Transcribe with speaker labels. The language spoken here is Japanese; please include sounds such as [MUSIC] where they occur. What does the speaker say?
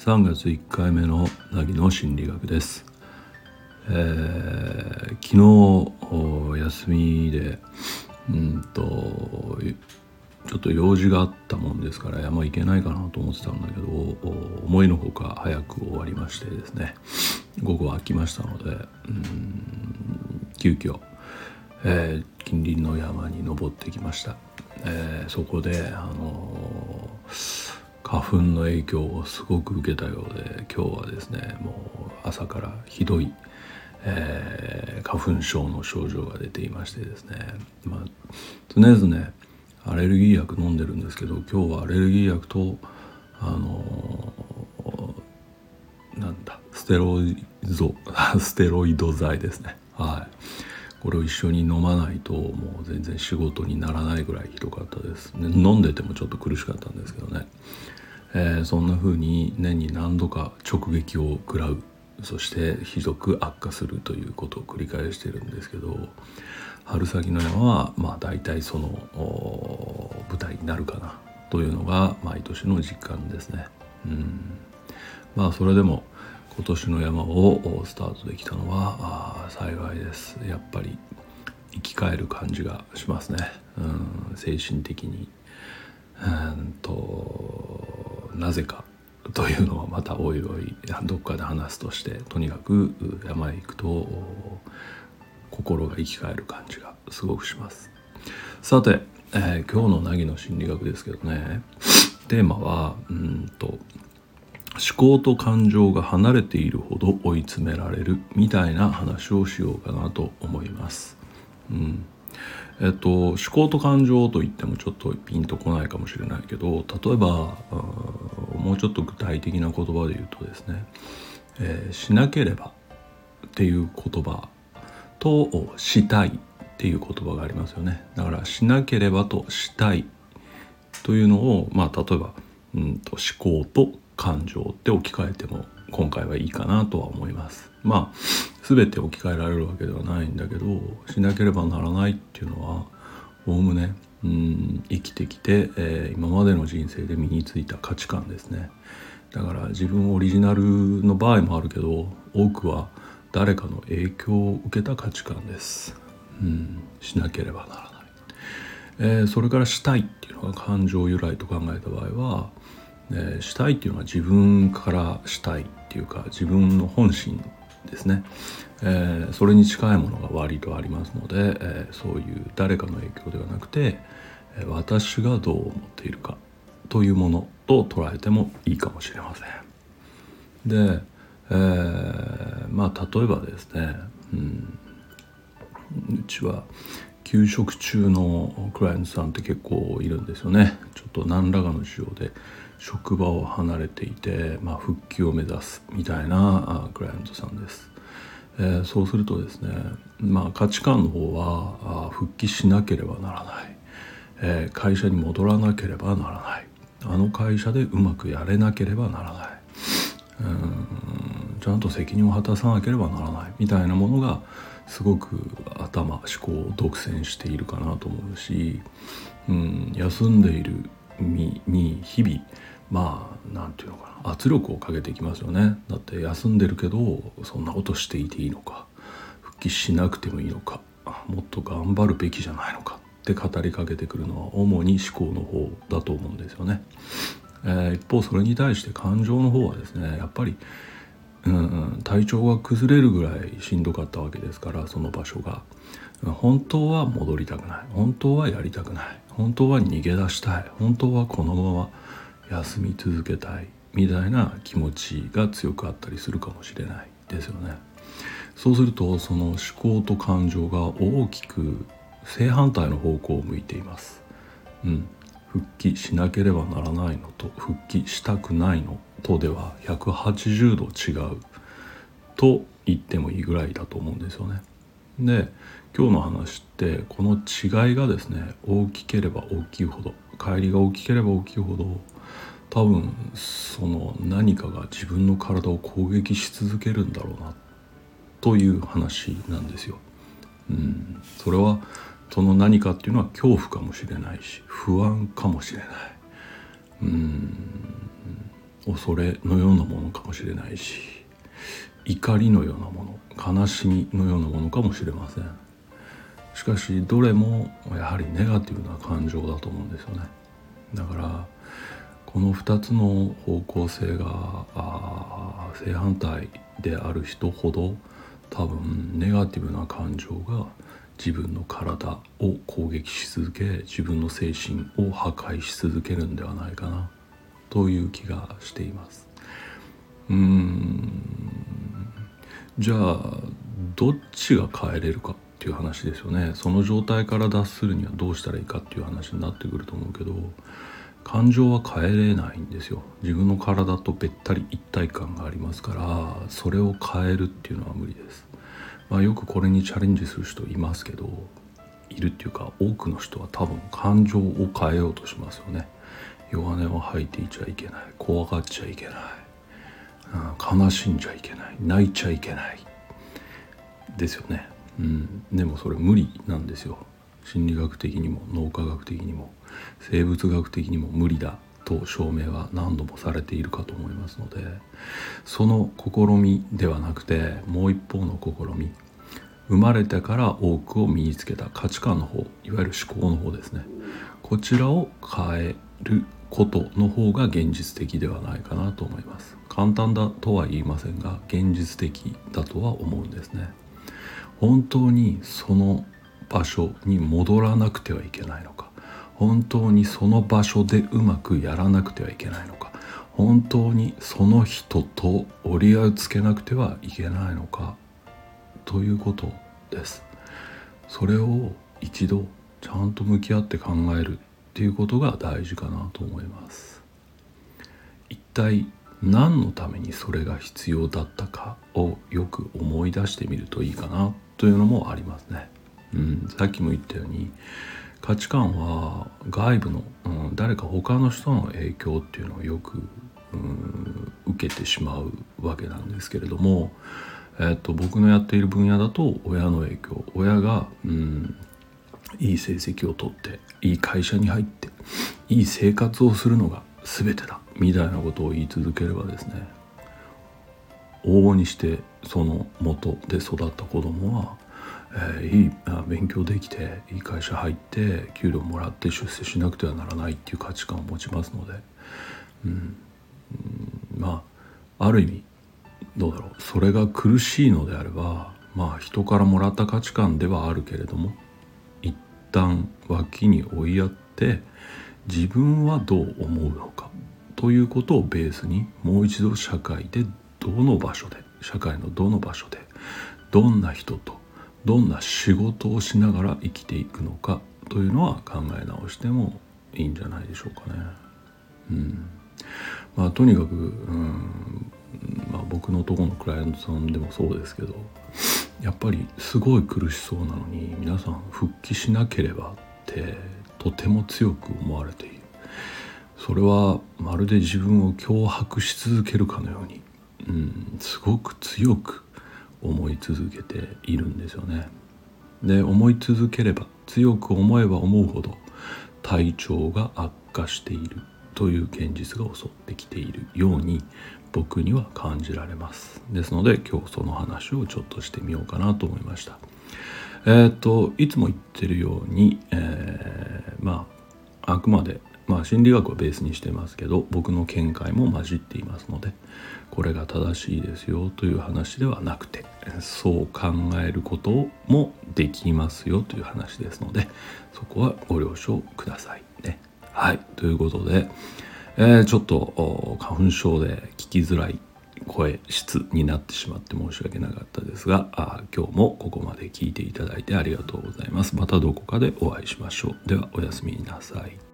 Speaker 1: 3月1回目の凪の心理学です、えー、昨日休みでうんとちょっと用事があったもんですから山行けないかなと思ってたんだけど思いのほか早く終わりましてですね。午後は空きましたのでうん急遽、えー、近隣の山に登ってきました、えー、そこであのー花粉の影響をすごく受けたようで今日はですねもう朝からひどい、えー、花粉症の症状が出ていましてですね、まあ、常々ねアレルギー薬飲んでるんですけど今日はアレルギー薬とあのー、なんだステロイド [LAUGHS] ステロイド剤ですね。はい。これを一緒に飲まないともう全然仕事にならないぐらいひどかったです、ね、飲んでてもちょっと苦しかったんですけどね。えー、そんな風に年に何度か直撃を食らうそしてひどく悪化するということを繰り返してるんですけど春先の山はまあ大体その舞台になるかなというのが毎年の実感ですね。うんまあそれでも今年の山をスタートできたのは幸いです。やっぱり生き返る感じがしますね。うん精神的に。うんとなぜかというのはまたおいおいどっかで話すとしてとにかく山へ行くと心が生き返る感じがすごくします。さて、えー、今日の凪の心理学ですけどね。テーマはうんと思考と感情が離れているほど追い詰められるみたいな話をしようかなと思います。うん。えっと、思考と感情といってもちょっとピンとこないかもしれないけど例えばもうちょっと具体的な言葉で言うとですね「えー、しなければ」っていう言葉と「したい」っていう言葉がありますよねだから「しなければ」と「したい」というのをまあ例えば、うんと、思考と感情って置き換えても今回はいいかなとは思います。まあ全て置き換えられるわけではないんだけどしなければならないっていうのはおおむねうん生きてきて、えー、今までの人生で身についた価値観ですね。だから自分オリジナルの場合もあるけど多くは誰かの影響を受けた価値観です。うんしなければならない、えー、それからしたいっていうのが感情由来と考えた場合は、えー、したいっていうのは自分からしたいっていうか自分の本心ですね、えー、それに近いものが割とありますので、えー、そういう誰かの影響ではなくて私がどう思っているかというものと捉えてもいいかもしれません。で、えー、まあ例えばですね、うん、うちは休職中のクライアントさんって結構いるんですよね。ちょっと何らかの事情で職場を離れていて、まあ、復帰を目指すみたいなクライアントさんです。えー、そうするとですね、まあ、価値観の方はあ復帰しなければならない、えー、会社に戻らなければならないあの会社でうまくやれなければならないうんちゃんと責任を果たさなければならないみたいなものがすごく頭思考を独占しているかなと思うし、うん、休んでいる身に日々まあ何て言うのかな圧力をかけていきますよねだって休んでるけどそんなことしていていいのか復帰しなくてもいいのかもっと頑張るべきじゃないのかって語りかけてくるのは主に思考の方だと思うんですよね。えー、一方それに対して感情の方はですねやっぱり、うんうん、体調が崩れるぐらいしんどかったわけですからその場所が。本当は戻りたくない。本当はやりたくない。本当は逃げ出したい。本当はこのまま休み続けたい。みたいな気持ちが強くあったりするかもしれない。ですよね。そうするとその思考と感情が大きく正反対の方向を向いています。うん、復帰しなければならないのと復帰したくないのとでは180度違うと言ってもいいぐらいだと思うんですよね。で今日の話ってこの違いがですね大きければ大きいほど帰りが大きければ大きいほど多分その何かが自分の体を攻撃し続けるんだろうなという話なんですよ。うん、それはその何かっていうのは恐怖かもしれないし不安かもしれない。うん。恐れのようなものかもしれないし怒りのようなもの悲しみのようなものかもしれません。しかしどれもやはりネガティブな感情だと思うんですよね。だからこの2つの方向性が正反対である人ほど多分ネガティブな感情が自分の体を攻撃し続け自分の精神を破壊し続けるんではないかなという気がしています。うーんじゃあどっちが変えれるかっていう話ですよね。その状態から脱するにはどうしたらいいかっていう話になってくると思うけど感情は変えれないんですよ。自分の体とべったり一体感がありますからそれを変えるっていうのは無理です、まあ、よくこれにチャレンジする人いますけどいるっていうか多くの人は多分感情を変えようとしますよね。弱音を吐いていちゃいけない。怖がっちゃいけない、うん、悲しんじゃいけない。泣いちゃいけない。ですよね、うん、でもそれ無理なんですよ。心理学的にも脳科学的にも生物学的にも無理だ。と証明は何度もされているかと思いますのでその試みではなくてもう一方の試み生まれてから多くを身につけた価値観の方いわゆる思考の方ですね。こちらを変えることの方が現実的ではないかなと思います。簡単だとは言いませんが現実的だとは思うんですね。本当にその場所に戻らなくてはいけないのか本当にその場所でうまくやらなくてはいけないのか？本当にその人と折り合いつけなくてはいけないのか？ということです。それを一度ちゃんと向き合って考えるっていうことが大事かなと思います。一体何のためにそれが必要だったかをよく思い出してみるといいかなというのもありますね、うん、さっきも言ったように価値観は外部の、うん、誰か他の人の影響っていうのをよく、うん、受けてしまうわけなんですけれども、えっと、僕のやっている分野だと親の影響親が、うん、いい成績を取っていい会社に入っていい生活をするのが全てだみたいなことを言い続ければですね往々にしてその元で育った子供は、えー、いい勉強できていい会社入って給料もらって出世しなくてはならないっていう価値観を持ちますので、うん、うん、まあある意味どうだろう。それが苦しいのであればまあ人からもらった価値観ではあるけれども一旦脇に追いやって自分はどう思うのかということをベースにもう一度社会でどの場所で社会のどの場所でどんな人とどんな仕事をしながら生きていくのかというのは考え直してもいいんじゃないでしょうかね。うんまあ、とにかく、うんまあ、僕のとこのクライアントさんでもそうですけどやっぱりすごい苦しそうなのに皆さん復帰しなければってとても強く思われているそれはまるで自分を脅迫し続けるかのように、うん、すごく強く思い続けているんですよね。で思い続ければ強く思えば思うほど体調が悪化しているという現実が襲ってきているように僕には感じられます。ですので今日その話をちょっとしてみようかなと思いました。えっ、といつも言ってるように、えー、まああくまでまあ心理学をベースにしてますけど僕の見解も混じっていますのでこれが正しいですよという話ではなくてそう考えることもできますよという話ですのでそこはご了承くださいね。はいということでえー、ちょっと花粉症で聞きづらい声質になってしまって申し訳なかったですがあ今日もここまで聞いていただいてありがとうございます。またどこかでお会いしましょう。ではおやすみなさい。